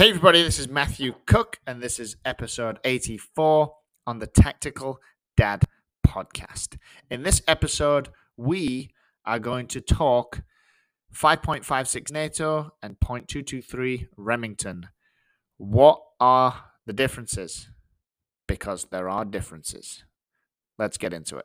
Hey, everybody, this is Matthew Cook, and this is episode 84 on the Tactical Dad podcast. In this episode, we are going to talk 5.56 NATO and 0.223 Remington. What are the differences? Because there are differences. Let's get into it.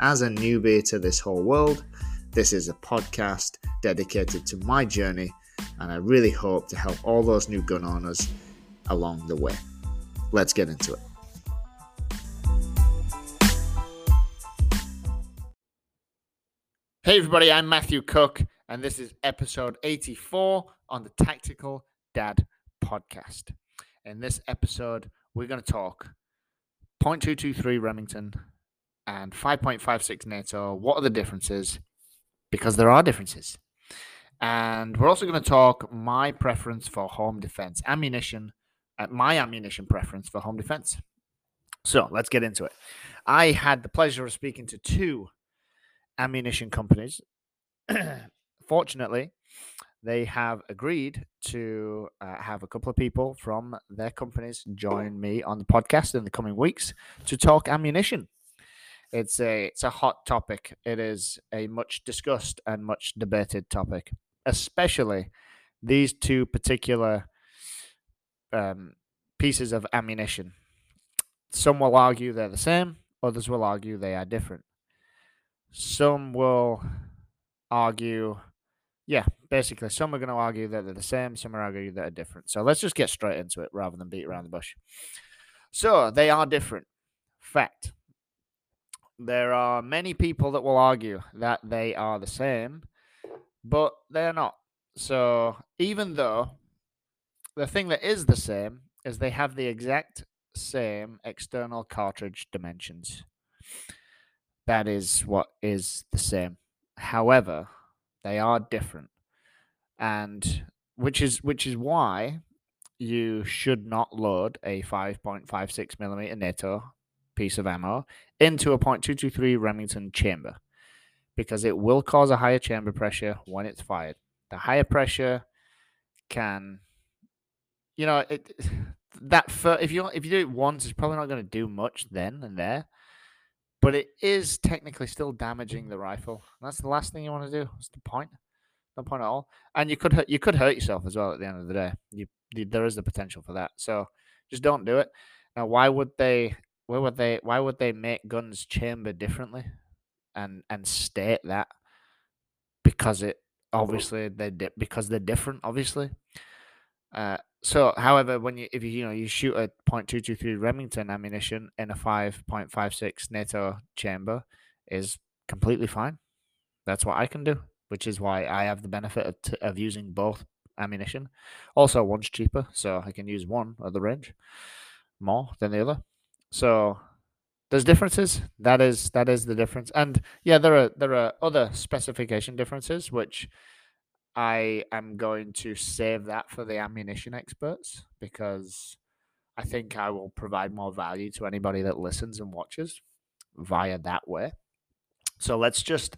as a newbie to this whole world, this is a podcast dedicated to my journey, and I really hope to help all those new gun owners along the way. Let's get into it. Hey, everybody, I'm Matthew Cook, and this is episode 84 on the Tactical Dad podcast. In this episode, we're going to talk 0.223 Remington and 5.56 NATO. What are the differences? Because there are differences. And we're also going to talk my preference for home defense ammunition, uh, my ammunition preference for home defense. So let's get into it. I had the pleasure of speaking to two ammunition companies. Fortunately, they have agreed to uh, have a couple of people from their companies join me on the podcast in the coming weeks to talk ammunition. It's a it's a hot topic. It is a much discussed and much debated topic, especially these two particular um, pieces of ammunition. Some will argue they're the same. Others will argue they are different. Some will argue, yeah, basically, some are going to argue that they're the same. Some are arguing that they're different. So let's just get straight into it rather than beat around the bush. So they are different. Fact there are many people that will argue that they are the same, but they're not. So even though the thing that is the same is they have the exact same external cartridge dimensions. That is what is the same. However, they are different. And which is which is why you should not load a 5.56 millimeter NATO piece of ammo into a .223 Remington chamber because it will cause a higher chamber pressure when it's fired. The higher pressure can, you know, it that for, if you if you do it once, it's probably not going to do much then and there, but it is technically still damaging the rifle. That's the last thing you want to do. What's the point? No point at all. And you could hurt, you could hurt yourself as well at the end of the day. You there is the potential for that. So just don't do it. Now, why would they why would they why would they make guns chamber differently and and state that? Because it obviously they di- because they're different obviously. Uh, so however when you if you you know you shoot a .223 remington ammunition in a 5.56 nato chamber is completely fine. That's what i can do which is why i have the benefit of, t- of using both ammunition. Also one's cheaper so i can use one at the range more than the other so there's differences. That is that is the difference. And yeah, there are there are other specification differences which I am going to save that for the ammunition experts because I think I will provide more value to anybody that listens and watches via that way. So let's just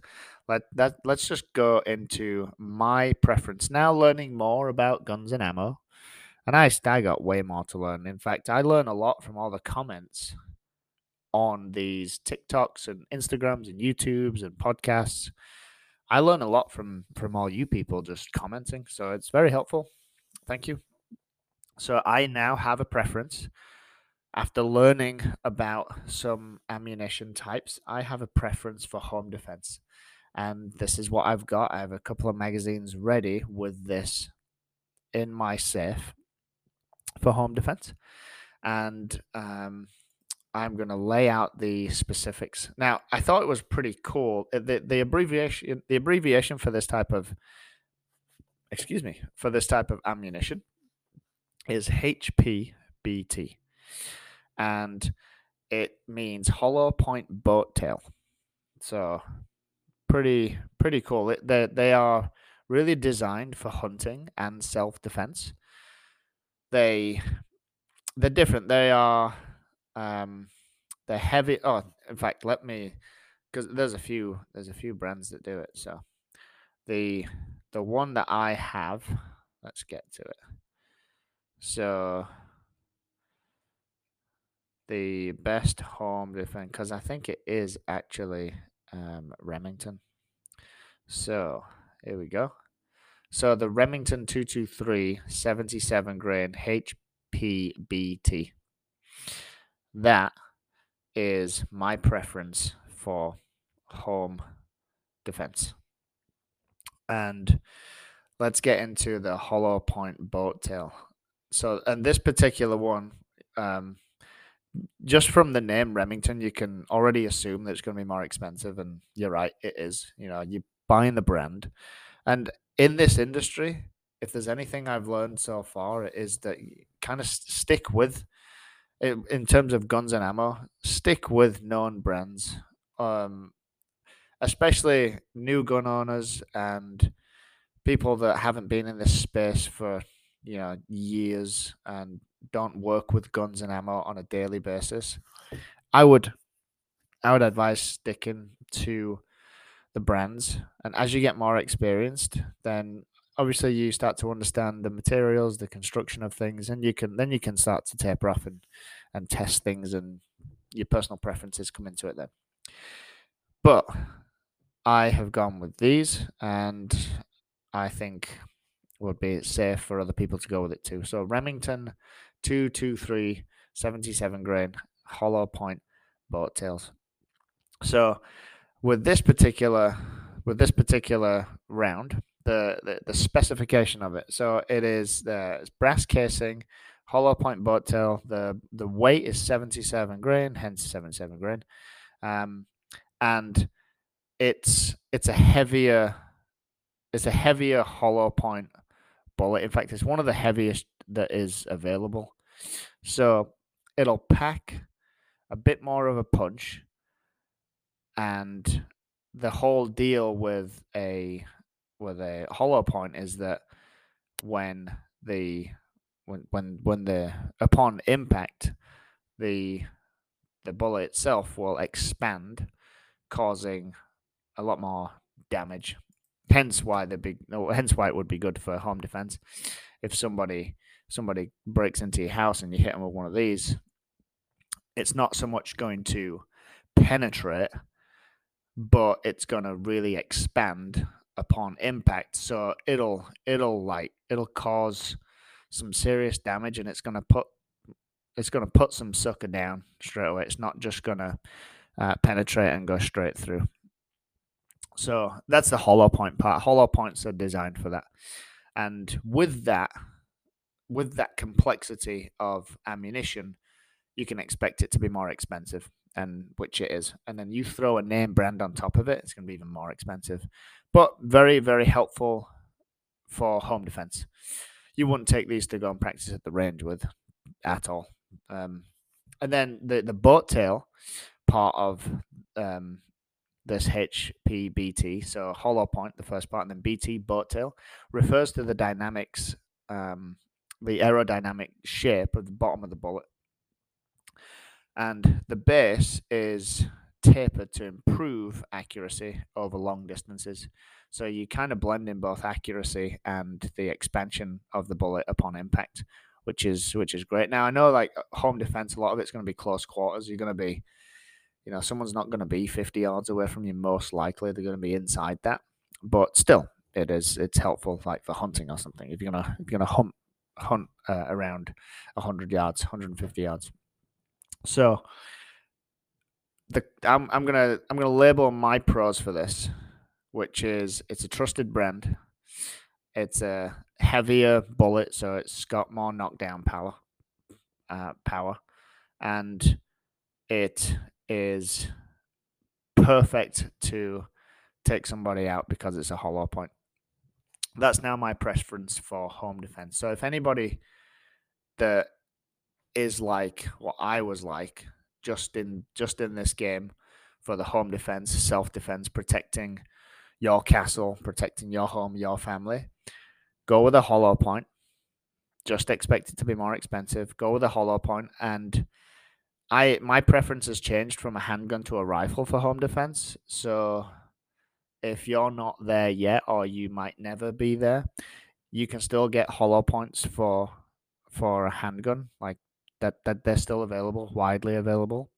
let that let's just go into my preference now learning more about guns and ammo and I, I got way more to learn. In fact, I learn a lot from all the comments on these TikToks and Instagrams and YouTubes and podcasts. I learn a lot from from all you people just commenting, so it's very helpful. Thank you. So I now have a preference. After learning about some ammunition types, I have a preference for home defense. And this is what I've got. I have a couple of magazines ready with this in my safe for home defense. And um, I'm going to lay out the specifics. Now, I thought it was pretty cool. Uh, the the abbreviation the abbreviation for this type of excuse me for this type of ammunition is HPBT, and it means hollow point boat tail. So pretty pretty cool. It, they they are really designed for hunting and self defense. They they're different. They are um they're heavy. Oh, in fact, let me because there's a few there's a few brands that do it. So the the one that I have, let's get to it. So the best home defense because I think it is actually um, Remington. So here we go. So the Remington 223 77 grain HPBT. That is my preference for home defense. And let's get into the hollow point boat tail. So, and this particular one, um, just from the name Remington, you can already assume that it's going to be more expensive. And you're right, it is. You know, you're buying the brand. And in this industry, if there's anything I've learned so far, it is that you kind of stick with, in terms of guns and ammo, stick with known brands. Um, especially new gun owners and people that haven't been in this space for you know years and don't work with guns and ammo on a daily basis, I would I would advise sticking to the brands. And as you get more experienced, then obviously you start to understand the materials, the construction of things, and you can then you can start to taper off and and test things and your personal preferences come into it then. But I have gone with these and I think would be safe for other people to go with it too. So Remington 223 77 grain hollow point boat tails. So with this particular with this particular round, the, the, the specification of it. So it is the brass casing, hollow point boat tail. The the weight is 77 grain, hence 77 grain. Um, and it's it's a heavier it's a heavier hollow point bullet. In fact, it's one of the heaviest that is available. So it'll pack a bit more of a punch. And the whole deal with a with a hollow point is that when the when when when the upon impact the the bullet itself will expand causing a lot more damage Hence why the big no, hence why it would be good for home defense. If somebody somebody breaks into your house and you hit them with one of these, it's not so much going to penetrate, but it's to really expand upon impact. So it'll it'll like it'll cause some serious damage, and it's to put it's to put some sucker down straight away. It's not just to uh, penetrate and go straight through. So that's the hollow point part. Hollow points are designed for that. And with that, with that complexity of ammunition, you can expect it to be more expensive, and which it is. And then you throw a name brand on top of it, it's going to be even more expensive. But very, very helpful for home defense. You wouldn't take these to go and practice at the range with at all. Um, and then the the boat tail part of um, this HPBT, so hollow point, the first part, and then BT boat tail, refers to the dynamics, um, the aerodynamic shape of the bottom of the bullet. And the base is tapered to improve accuracy over long distances. So you kind of blend in both accuracy and the expansion of the bullet upon impact, which is which is great. Now I know like home defense, a lot of it's going to be close quarters. You're going to be you know, someone's not going to be 50 yards away from you. Most likely, they're going to be inside that. But still, it is it's helpful, like for hunting or something. If you're gonna if you're gonna hunt hunt uh, around 100 yards, 150 yards. So the I'm I'm gonna I'm gonna label my pros for this, which is it's a trusted brand. It's a heavier bullet, so it's got more knockdown power, uh, power, and it is perfect to take somebody out because it's a hollow point. That's now my preference for home defense. So if anybody that is like what I was like just in just in this game for the home defense, self defense, protecting your castle, protecting your home, your family, go with a hollow point. Just expect it to be more expensive. Go with a hollow point and I my preference has changed from a handgun to a rifle for home defense. So if you're not there yet, or you might never be there, you can still get hollow points for for a handgun. Like that, that they're still available, widely available.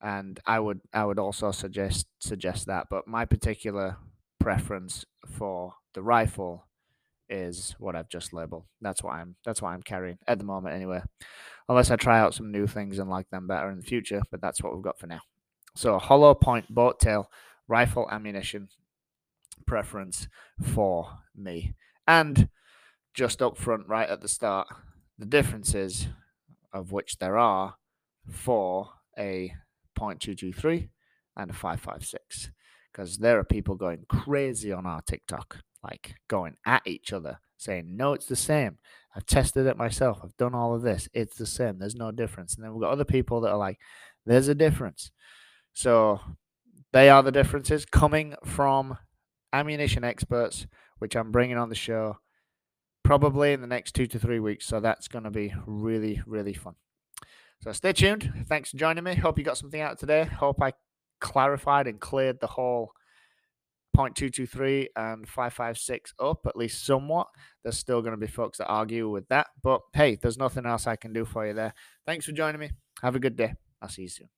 And I would I would also suggest suggest that. But my particular preference for the rifle is what I've just labeled. That's why I'm that's why I'm carrying at the moment anyway. Unless I try out some new things and like them better in the future, but that's what we've got for now. So hollow point boat tail rifle ammunition preference for me. And just up front, right at the start, the differences of which there are hmm. for a .223 and a 556 because there are people going crazy on our TikTok like going at each other, saying, No, it's the same. I've tested it myself. I've done all of this. It's the same. There's no difference. And then we've got other people that are like, There's a difference. So they are the differences coming from ammunition experts, which I'm bringing on the show probably in the next two to three weeks. So that's going to be really, really fun. So stay tuned. Thanks for joining me. Hope you got something out today. Hope I clarified and cleared the whole 0.223 and 556 up, at least somewhat. There's still going to be folks that argue with that. But hey, there's nothing else I can do for you there. Thanks for joining me. Have a good day. I'll see you soon.